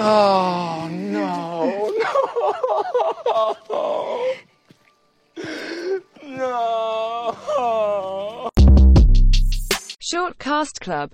Oh no, no, no. Short Cast Club